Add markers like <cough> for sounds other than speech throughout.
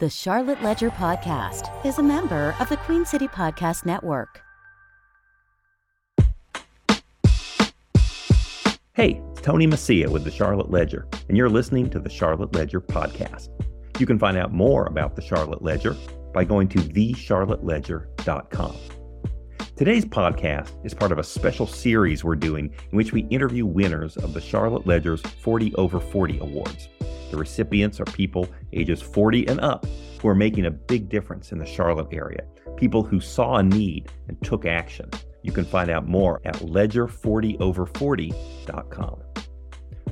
The Charlotte Ledger Podcast is a member of the Queen City Podcast Network. Hey, it's Tony Mecia with the Charlotte Ledger, and you're listening to the Charlotte Ledger Podcast. You can find out more about the Charlotte Ledger by going to thecharlotteledger.com. Today's podcast is part of a special series we're doing in which we interview winners of the Charlotte Ledger's 40 Over 40 Awards. The recipients are people ages 40 and up who are making a big difference in the Charlotte area, people who saw a need and took action. You can find out more at ledger40over40.com.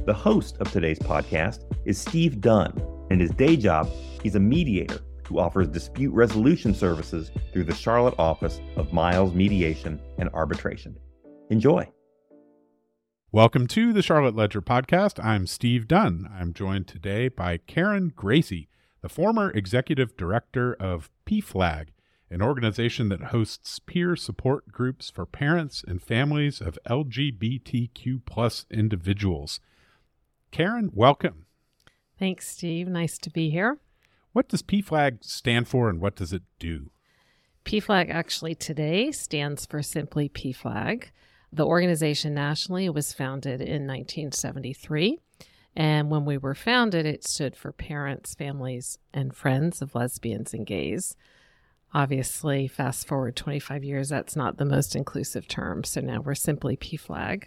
The host of today's podcast is Steve Dunn. In his day job, he's a mediator who offers dispute resolution services through the Charlotte office of Miles Mediation and Arbitration. Enjoy. Welcome to the Charlotte Ledger podcast. I'm Steve Dunn. I'm joined today by Karen Graci, the former executive director of PFLAG, an organization that hosts peer support groups for parents and families of LGBTQ plus individuals. Karen, welcome. Thanks, Steve. Nice to be here. What does PFLAG stand for and what does it do? PFLAG actually today stands for simply PFLAG. The organization nationally was founded in 1973. And when we were founded, it stood for Parents, Families, and Friends of Lesbians and Gays. Obviously, fast forward 25 years, that's not the most inclusive term. So now we're simply PFLAG.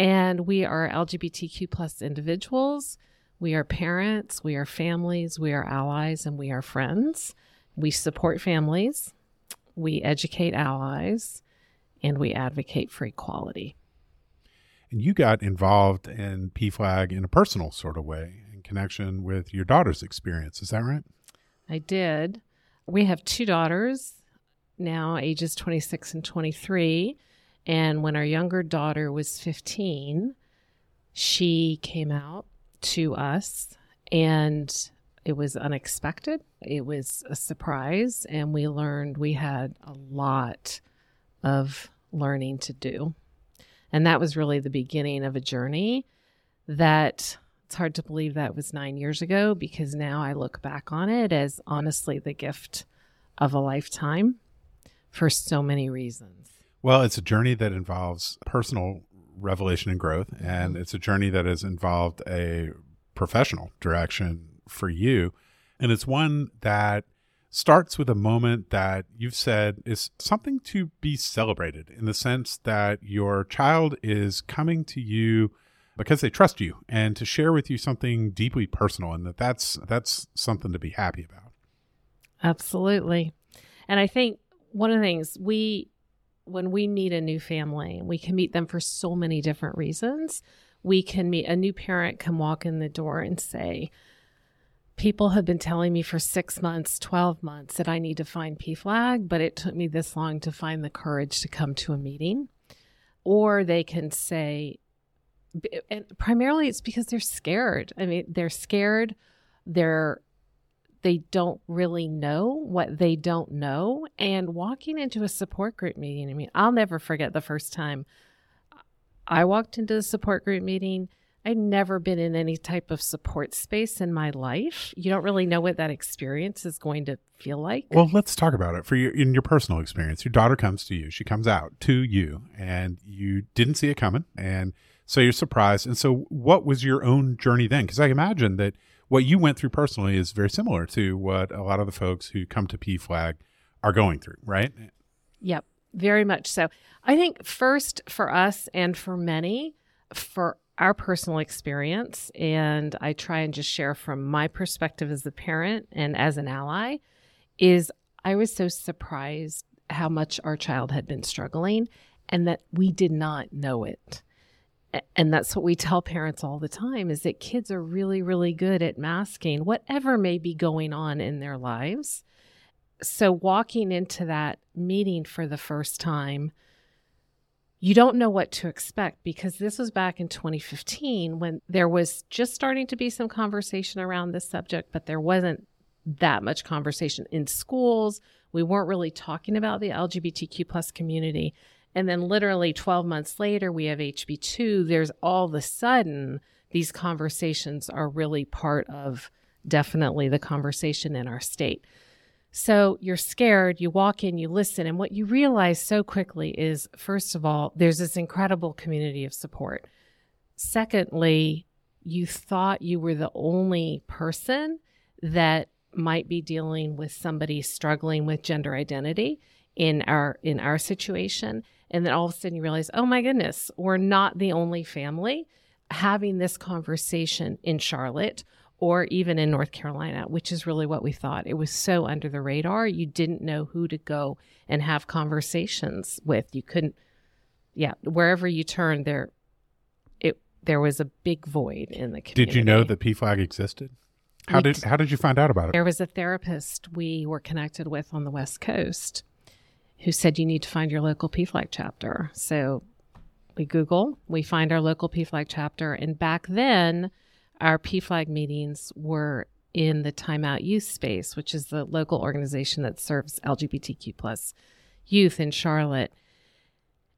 And we are LGBTQ plus individuals. We are parents, we are families, we are allies, and we are friends. We support families, we educate allies, and we advocate for equality. And you got involved in PFLAG in a personal sort of way in connection with your daughter's experience. Is that right? I did. We have two daughters now, ages 26 and 23. And when our younger daughter was 15, she came out to us and it was unexpected. It was a surprise. And we learned we had a lot of learning to do. And that was really the beginning of a journey that it's hard to believe that was nine years ago because now I look back on it as honestly the gift of a lifetime for so many reasons. Well, it's a journey that involves personal revelation and growth, and mm-hmm. it's a journey that has involved a professional direction for you. And it's one that starts with a moment that you've said is something to be celebrated in the sense that your child is coming to you because they trust you and to share with you something deeply personal and that that's that's something to be happy about absolutely and i think one of the things we when we meet a new family we can meet them for so many different reasons we can meet a new parent can walk in the door and say people have been telling me for six months, 12 months that I need to find PFLAG, but it took me this long to find the courage to come to a meeting. Or they can say, and primarily it's because they're scared. I mean, they're scared. They're they don't really know what they don't know. And walking into a support group meeting, I mean, I'll never forget the first time I walked into the support group meeting I'd never been in any type of support space in my life. You don't really know what that experience is going to feel like. Well, let's talk about it. For your in your personal experience, your daughter comes to you. She comes out to you and you didn't see it coming and so you're surprised. And so what was your own journey then? Because I imagine that what you went through personally is very similar to what a lot of the folks who come to PFLAG are going through, right? Yep, very much so. I think first for us and for many, for our personal experience, and I try and just share from my perspective as a parent and as an ally, is I was so surprised how much our child had been struggling and that we did not know it. And that's what we tell parents all the time is that kids are really, really good at masking whatever may be going on in their lives. So, walking into that meeting for the first time, you don't know what to expect because this was back in 2015 when there was just starting to be some conversation around this subject, but there wasn't that much conversation in schools. We weren't really talking about the LGBTQ plus community. And then literally 12 months later, we have HB2. There's all of a sudden, these conversations are really part of definitely the conversation in our state. So you're scared, you walk in, you listen, and what you realize so quickly is first of all, there's this incredible community of support. Secondly, you thought you were the only person that might be dealing with somebody struggling with gender identity in our in our situation and then all of a sudden you realize oh my goodness we're not the only family having this conversation in Charlotte or even in North Carolina, which is really what we thought. It was so under the radar. You didn't know who to go and have conversations with. You couldn't, yeah, wherever you turned there, it there was a big void in the community. Did you know that PFLAG existed? How did how did you find out about it? There was a therapist we were connected with on the West Coast who said you need to find your local PFLAG chapter. So we Google, we find our local PFLAG chapter, and back then our PFLAG meetings were in the Time Out Youth Space, which is the local organization that serves LGBTQ plus youth in Charlotte.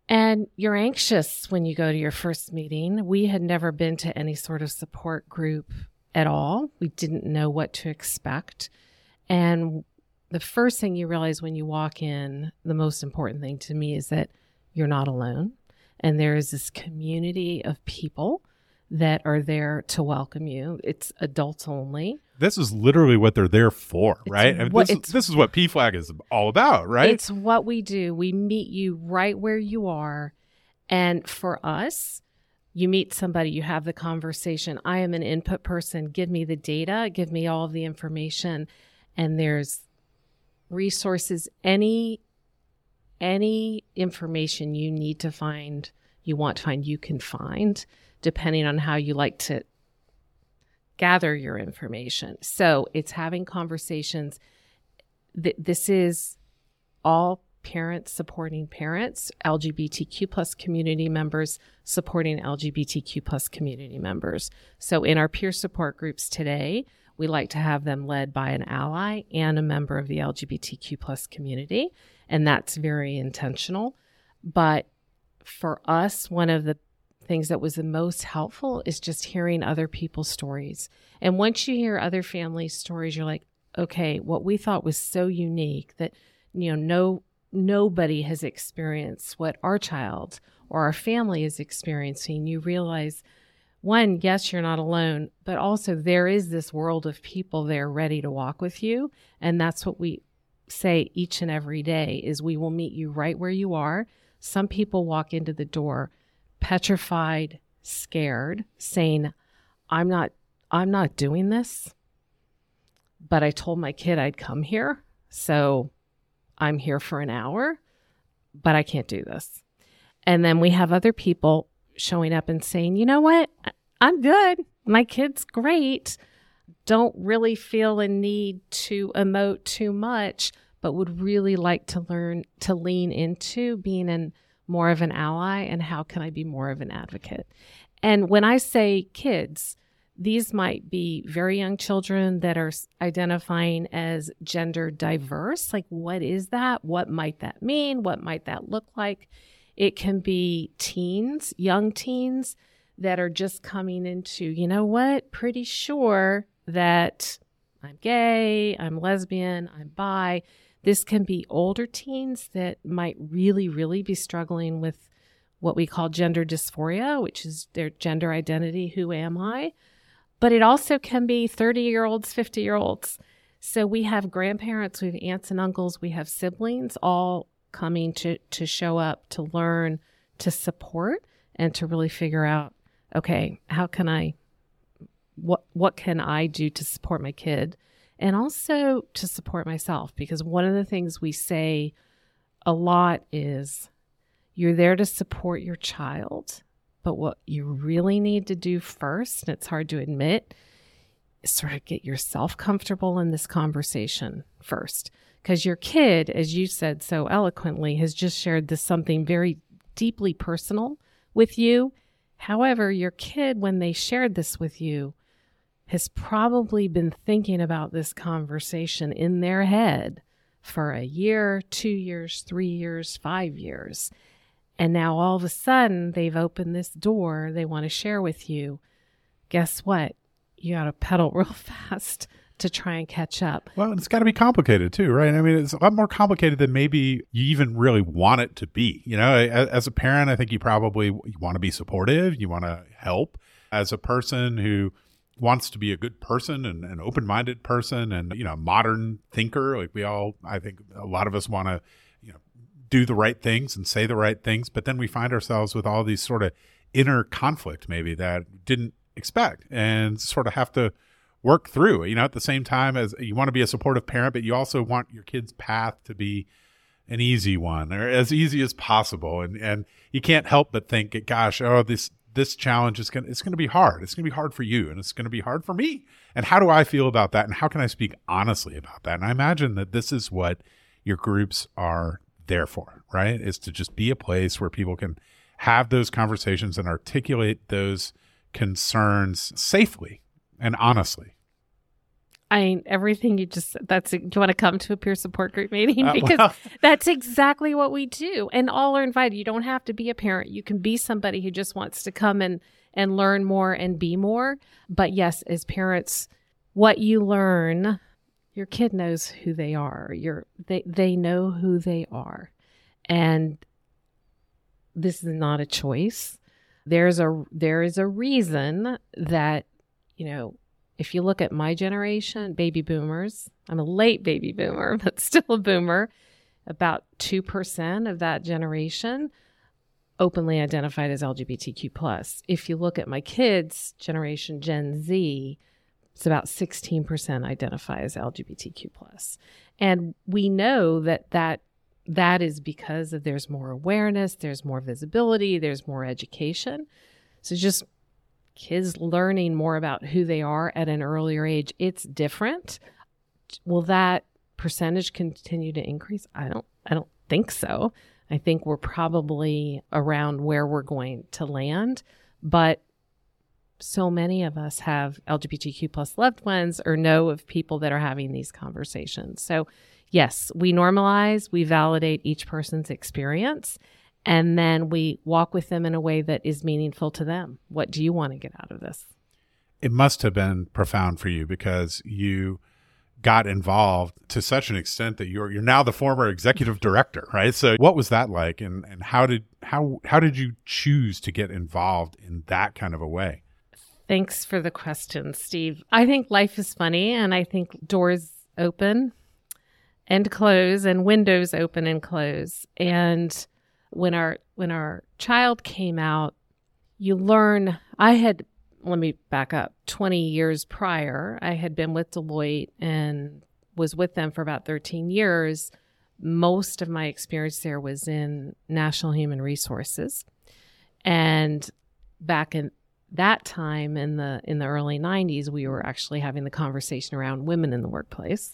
And you're anxious when you go to your first meeting. We had never been to any sort of support group at all. We didn't know what to expect. And the first thing you realize when you walk in, the most important thing to me is that you're not alone. And there is this community of people that are there to welcome you. It's adults only. This is literally what they're there for, right? I mean, what- this, it's- this is what PFLAG is all about, right? It's what we do. We meet you right where you are. And for us, you meet somebody, you have the conversation. I am an input person. Give me the data, give me all of the information. And there's resources, any any information you need to find, you want to find, you can find, depending on how you like to gather your information. So it's having conversations. Th- this is all parents supporting parents, LGBTQ plus community members supporting LGBTQ plus community members. So in our peer support groups today, we like to have them led by an ally and a member of the LGBTQ plus community. And that's very intentional. But for us, one of the things that was the most helpful is just hearing other people's stories. And once you hear other families' stories, you're like, okay, what we thought was so unique that, you know, no nobody has experienced what our child or our family is experiencing. You realize one, yes, you're not alone, but also there is this world of people there ready to walk with you. And that's what we say each and every day is we will meet you right where you are. Some people walk into the door petrified, scared, saying, I'm not I'm not doing this. But I told my kid I'd come here. So I'm here for an hour, but I can't do this. And then we have other people showing up and saying, you know what? I'm good. My kid's great. Don't really feel a need to emote too much, but would really like to learn to lean into being an more of an ally and how can I be more of an advocate. And when I say kids, these might be very young children that are identifying as gender diverse. Like, what is that? What might that mean? What might that look like? It can be teens, young teens that are just coming into, you know what, pretty sure that I'm gay, I'm lesbian, I'm bi. This can be older teens that might really, really be struggling with what we call gender dysphoria, which is their gender identity. Who am I? But it also can be 30 year olds, 50 year olds. So we have grandparents, we have aunts and uncles, we have siblings all coming to, to show up, to learn, to support, and to really figure out okay, how can I, what, what can I do to support my kid? And also to support myself, because one of the things we say a lot is you're there to support your child, but what you really need to do first, and it's hard to admit, sort of get yourself comfortable in this conversation first. Because your kid, as you said so eloquently, has just shared this something very deeply personal with you. However, your kid, when they shared this with you, has probably been thinking about this conversation in their head for a year, two years, three years, five years. And now all of a sudden they've opened this door they want to share with you. Guess what? You got to pedal <laughs> real fast to try and catch up. Well, it's got to be complicated too, right? I mean, it's a lot more complicated than maybe you even really want it to be. You know, as, a parent, I think you probably you want to be supportive, you want to help. As a person who wants to be a good person and an open-minded person and you know modern thinker like we all i think a lot of us want to you know do the right things and say the right things but then we find ourselves with all these sort of inner conflict maybe that didn't expect and sort of have to work through you know at the same time as you want to be a supportive parent but you also want your kid's path to be an easy one or as easy as possible and and you can't help but think gosh oh this this challenge is to it's to be hard. It's to be hard for you and it's to be hard for me. And how do I feel about that and how can I speak honestly about that? And I imagine that this is what your groups are there for, right? Is to just be a place where people can have those conversations and articulate those concerns safely and honestly. I mean, everything you just that's do you want to come to a peer support group meeting? Uh, <laughs> because well- <laughs> that's exactly what we do and all are invited. You don't have to be a parent. You can be somebody who just wants to come and and learn more and be more. But yes as parents what you learn your kid knows who they are. Your they they know who they are. And this is not a choice there's a there is a reason that you know if you look at my generation, baby boomers, I'm a late baby boomer, <laughs> but still a boomer, about 2% of that generation openly identified as LGBTQ plus. If you look at my kids' generation, Gen Z, it's about 16% identify as LGBTQ. And we know that that that is because there's more awareness, there's more visibility, there's more education. So just kids learning more about who they are at an earlier age, it's different. Will that percentage continue to increase? I don't I don't think so. I think we're probably around where we're going to land, but so many of us have LGBTQ plus loved ones or know of people that are having these conversations. So, yes, we normalize, we validate each person's experience, and then we walk with them in a way that is meaningful to them. What do you want to get out of this? It must have been profound for you because you got involved to such an extent that you're you're now the former executive director, right? So what was that like and and how did how how did you choose to get involved in that kind of a way? Thanks for the question, Steve. I think life is funny and I think doors open and close and windows open and close. And when our when our child came out, you learn I had let me back up. 20 years prior, I had been with Deloitte and was with them for about 13 years. Most of my experience there was in national human resources. And back in that time in the in the early 90s, we were actually having the conversation around women in the workplace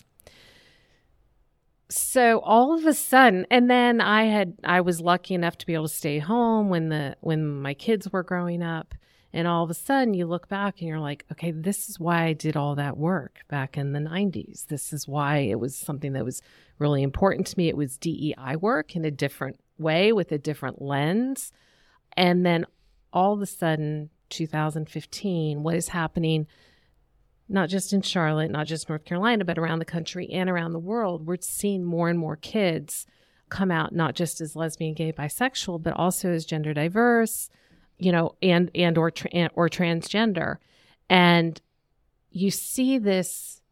so all of a sudden and then i had i was lucky enough to be able to stay home when the when my kids were growing up. And all of a sudden you look back and you're like okay this is why i did all that work back in the 90s this is why it was something that was really important to me. It was dei work in a different way with a different lens. And then all of a sudden 2015 what is happening not just in Charlotte, not just North Carolina, but around the country and around the world, we're seeing more and more kids come out not just as lesbian, gay, bisexual, but also as gender diverse, you know, and and or tra- or transgender, and you see this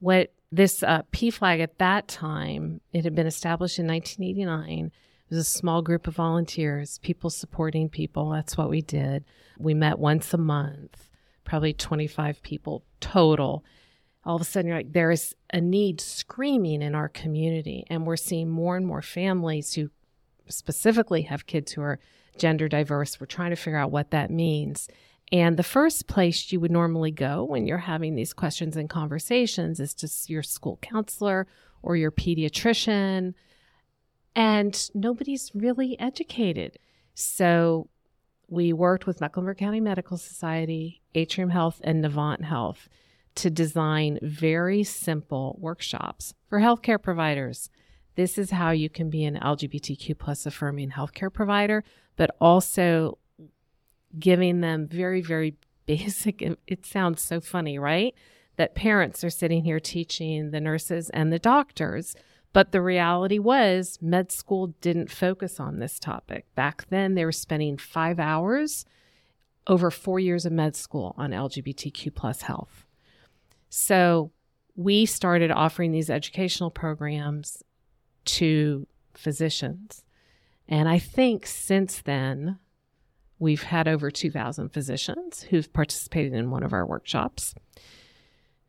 what this uh, PFLAG at that time it had been established in 1989. It was a small group of volunteers, people supporting people. That's what we did. We met once a month probably 25 people total. All of a sudden, you're like, there is a need screaming in our community. And we're seeing more and more families who specifically have kids who are gender diverse. We're trying to figure out what that means. And the first place you would normally go when you're having these questions and conversations is to your school counselor or your pediatrician. And nobody's really educated. So we worked with Mecklenburg County Medical Society, Atrium Health, and Novant Health to design very simple workshops for healthcare providers. This is how you can be an LGBTQ plus affirming healthcare provider, but also giving them very, very <laughs> basic, it sounds so funny, right? that parents are sitting here teaching the nurses and the doctors. But the reality was, med school didn't focus on this topic. Back then, they were spending five hours over four years of med school on LGBTQ plus health. So we started offering these educational programs to physicians. And I think since then, we've had over 2,000 physicians who've participated in one of our workshops.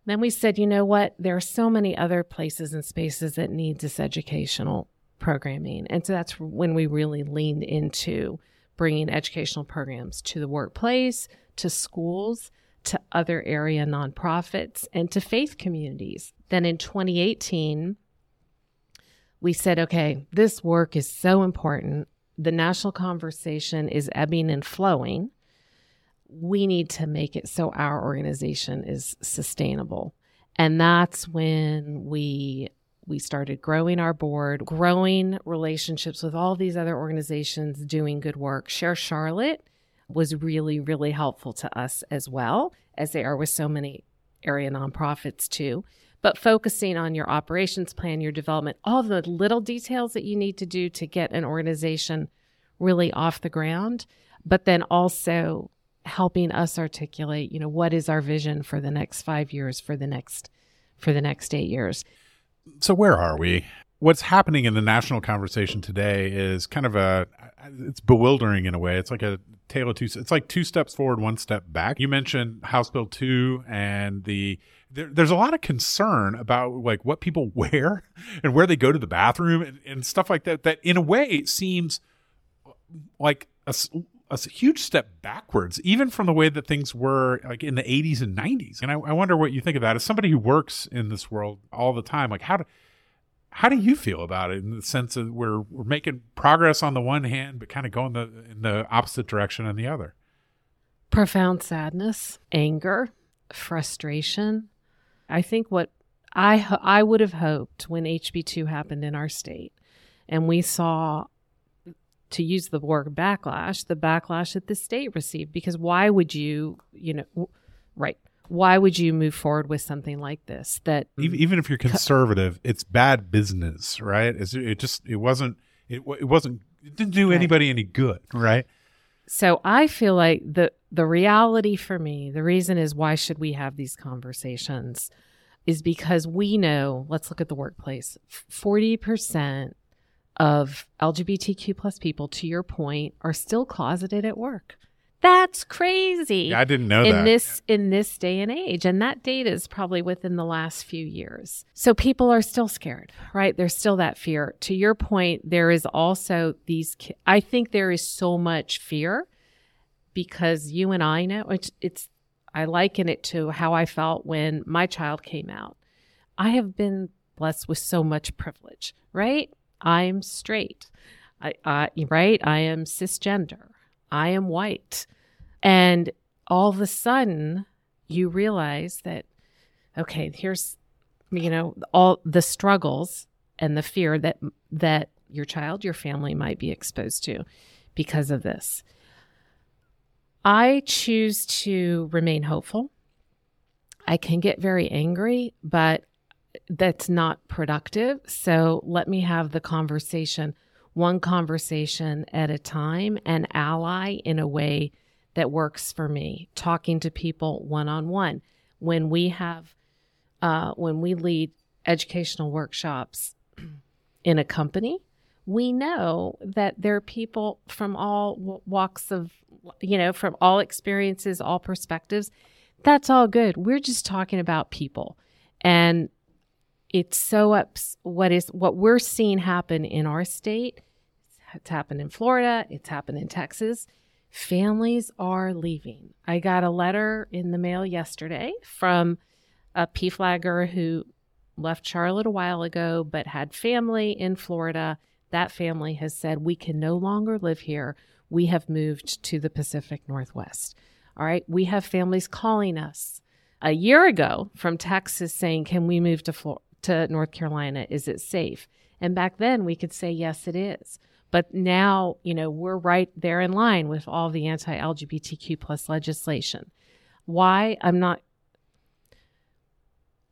Then we said, you know what? There are so many other places and spaces that need this educational programming. And so that's when we really leaned into bringing educational programs to the workplace, to schools, to other area nonprofits, and to faith communities. Then in 2018, we said, okay, this work is so important. The national conversation is ebbing and flowing we need to make it so our organization is sustainable. And that's when we we started growing our board, growing relationships with all these other organizations doing good work. Share Charlotte was really, really helpful to us as well, as they are with so many area nonprofits too. But focusing on your operations plan, your development, all the little details that you need to do to get an organization really off the ground, but then also helping us articulate, you know, what is our vision for the next five years, for the next for the next eight years. So where are we? What's happening in the national conversation today is kind of a it's bewildering in a way. It's like a tale of two. It's like two steps forward, one step back. You mentioned House Bill two and the there, there's a lot of concern about like what people <laughs> wear and where they go to the bathroom and, and stuff like that. That in a way it seems like a, a huge step backwards, even from the way that things were like in the 80s and 90s. And I, I, wonder what you think of that as somebody who works in this world all the time. Like, how do how do you feel about it in the sense that we're we're making progress on the one hand, but kind of going the in the opposite direction on the other? Profound sadness, anger, frustration. I think what I I would have hoped when HB two happened in our state, and we saw to use the word backlash, the backlash that the state received. Because why would you, you know, right? Why would you move forward with something like this? That even, even if you're conservative, it's bad business, right? It's, it just it wasn't it, it wasn't it didn't do right. anybody any good, right? So I feel like the the reality for me, the reason is why should we have these conversations is because we know, let's look at the workplace. 40% of LGBTQ plus people, to your point, are still closeted at work. That's crazy. Yeah, I didn't know in that. this in this day and age, and that data is probably within the last few years. So people are still scared, right? There's still that fear. To your point, there is also these. I think there is so much fear because you and I know it's. it's I liken it to how I felt when my child came out. I have been blessed with so much privilege, right? I'm straight. I, I, right? I am cisgender. I am white. And all of a sudden, you realize that, okay, here's, you know, all the struggles and the fear that, that your child, your family might be exposed to because of this. I choose to remain hopeful. I can get very angry, but that's not productive. So let me have the conversation, one conversation at a time, and ally in a way that works for me. Talking to people one on one. When we have, uh, when we lead educational workshops <clears throat> in a company, we know that there are people from all walks of, you know, from all experiences, all perspectives. That's all good. We're just talking about people. And it's so ups what is what we're seeing happen in our state. It's happened in florida. It's happened in texas. Families are leaving. I got a letter in the mail yesterday from a P flagger who left charlotte a while ago but had family in florida. That family has said we can no longer live here. We have moved to the pacific northwest. All right? We have families calling us. A year ago from Texas saying, Can we move to Florida? To North Carolina? Is it safe? And back then we could say, yes, it is. But now, you know, we're right there in line with all the anti LGBTQ plus legislation. Why? I'm not.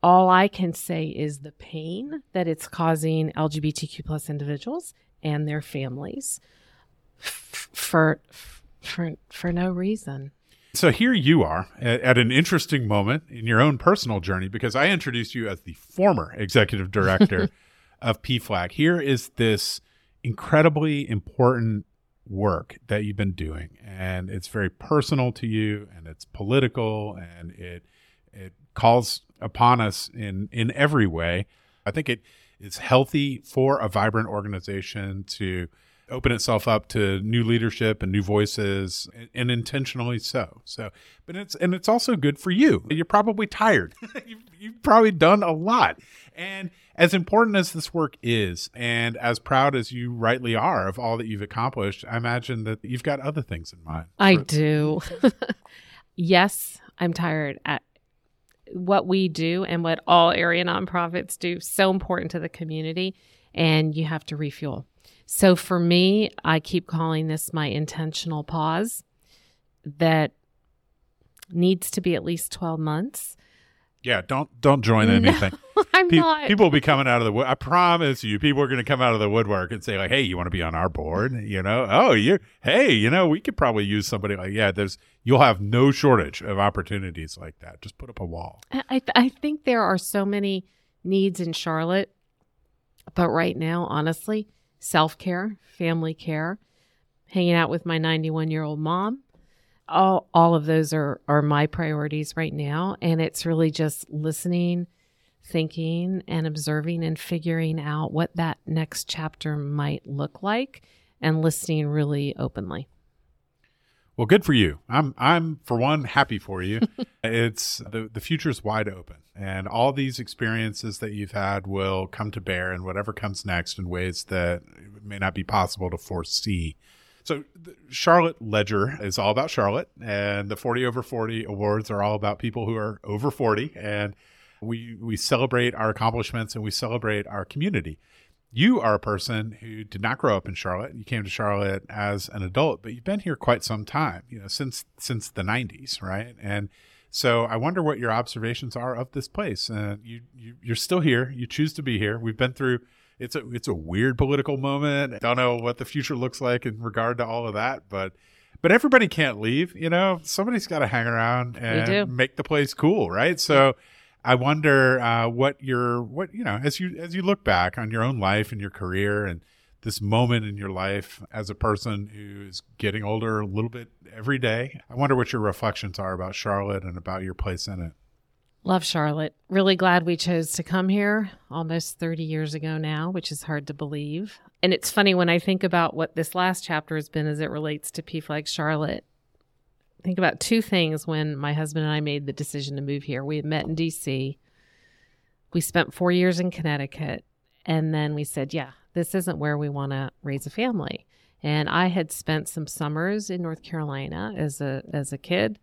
all I can say is the pain that it's causing LGBTQ plus individuals and their families for for for no reason. So here you are at, an interesting moment in your own personal journey because I introduced you as the former executive director <laughs> of PFLAG. Here is this incredibly important work that you've been doing and it's very personal to you and it's political and it it calls upon us in in every way. I think it is healthy for a vibrant organization to open itself up to new leadership and new voices and, and, intentionally so. So but it's and it's also good for you. You're probably tired. <laughs> You've, you've probably done a lot. And as important as this work is and as proud as you rightly are of all that you've accomplished i imagine that you've got other things in mind. I do. <laughs> Yes i'm tired at what we do and what all area nonprofits do so important to the community and you have to refuel so for me i keep calling this my intentional pause that needs to be at least 12 months yeah, don't don't join anything. No, <laughs> I'm Pe- not. People will be coming out of the. wood. I promise you, people are going to come out of the woodwork and say like, "Hey, you want to be on our board?" You know, oh, you, hey, you know, we could probably use somebody like yeah. There's you'll have no shortage of opportunities like that. Just put up a wall. I th- I think there are so many needs in Charlotte, but right now, honestly, self care, family care, hanging out with my 91 year old mom. All all of those are are my priorities right now. And it's really just listening thinking and observing and figuring out what that next chapter might look like and listening really openly well good for you. I'm i'm for one happy for you. <laughs> It's the the future's wide open and all these experiences that you've had will come to bear in whatever comes next in ways that may not be possible to foresee. So Charlotte Ledger is all about Charlotte, and the 40 over 40 awards are all about people who are over 40, and we we celebrate our accomplishments and we celebrate our community. You are a person who did not grow up in Charlotte. You came to Charlotte as an adult, but you've been here quite some time, you know, since since the 90s, right? And so I wonder what your observations are of this place. Uh, you, you you're still here. You choose to be here. We've been through it's a it's a weird political moment. I don't know what the future looks like in regard to all of that, but but everybody can't leave. You know, somebody's got to hang around and make the place cool, right? So. I wonder uh, what your what you know as you as you look back on your own life and your career and this moment in your life as a person who's getting older a little bit every day. I wonder what your reflections are about Charlotte and about your place in it. Love Charlotte. Really glad we chose to come here almost 30 years ago now, which is hard to believe. And it's funny when I think about what this last chapter has been as it relates to PFLAG Charlotte. Think about two things when my husband and I made the decision to move here. We had met in DC. We spent four years in Connecticut. And then we said, yeah, this isn't where we want to raise a family. And I had spent some summers in North Carolina as a as a kid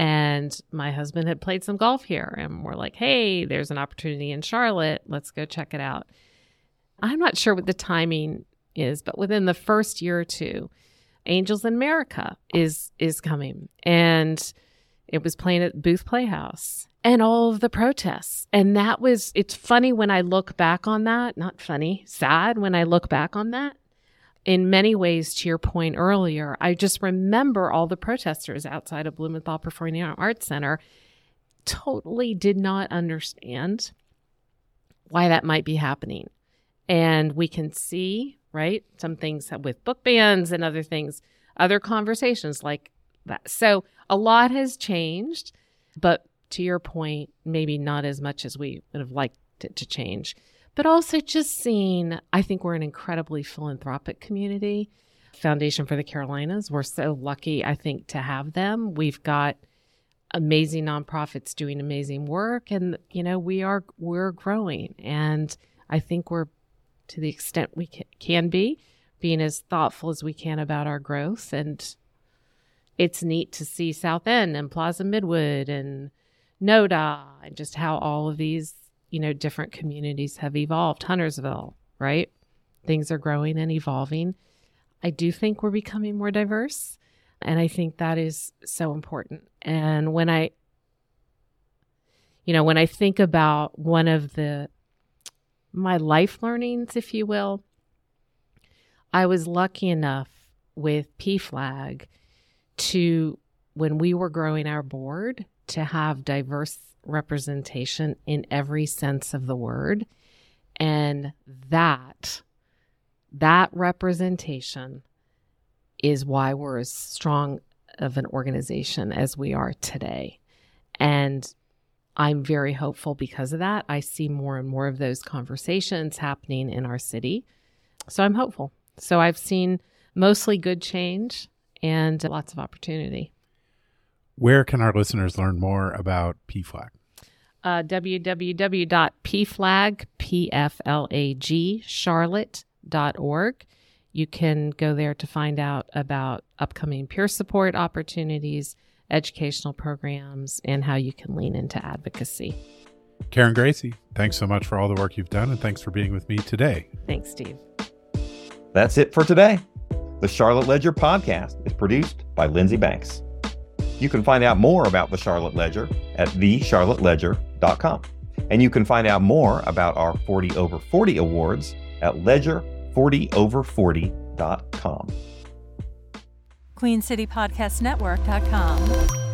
and my husband had played some golf here, and we're like, hey, there's an opportunity in Charlotte. Let's go check it out. I'm not sure what the timing is, but within the first year or two, Angels in America is is coming. And it was playing at Booth Playhouse and all of the protests. And that was it's funny when I look back on that, not funny, sad when I look back on that in many ways, to your point earlier, I just remember all the protesters outside of Blumenthal Performing Arts Center totally did not understand why that might be happening. And we can see, right, some things with book bans and other things, other conversations like that. So a lot has changed, but to your point, maybe not as much as we would have liked it to change but also just seeing, I think we're an incredibly philanthropic community. Foundation for the Carolinas, we're so lucky, I think, to have them. We've got amazing nonprofits doing amazing work and you know we are we're growing and i think we're to the extent we can be being as thoughtful as we can about our growth and it's neat to see south end and plaza midwood and noda and just how all of these you know, different communities have evolved. Huntersville, right? Things are growing and evolving. I do think we're becoming more diverse. And I think that is so important. And when I, You know, when I think about one of the my life learnings, if you will, I was lucky enough with PFLAG to, when we were growing our board, to have diverse representation in every sense of the word. And that, that representation is why we're as strong of an organization as we are today. And I'm very hopeful because of that. I see more and more of those conversations happening in our city. So I'm hopeful. So I've seen mostly good change and lots of opportunity. Where can our listeners learn more about PFLAG? Uh, www.pflag, P-F-L-A-G, charlotte.org. You can go there to find out about upcoming peer support opportunities, educational programs, and how you can lean into advocacy. Karen Graci, thanks so much for all the work you've done, and thanks for being with me today. Thanks, Steve. That's it for today. The Charlotte Ledger podcast is produced by Lindsey Banks. You can find out more about the Charlotte Ledger at thecharlotteledger.com. And you can find out more about our 40 over 40 awards at ledger40over40.com. QueenCityPodcastNetwork.com.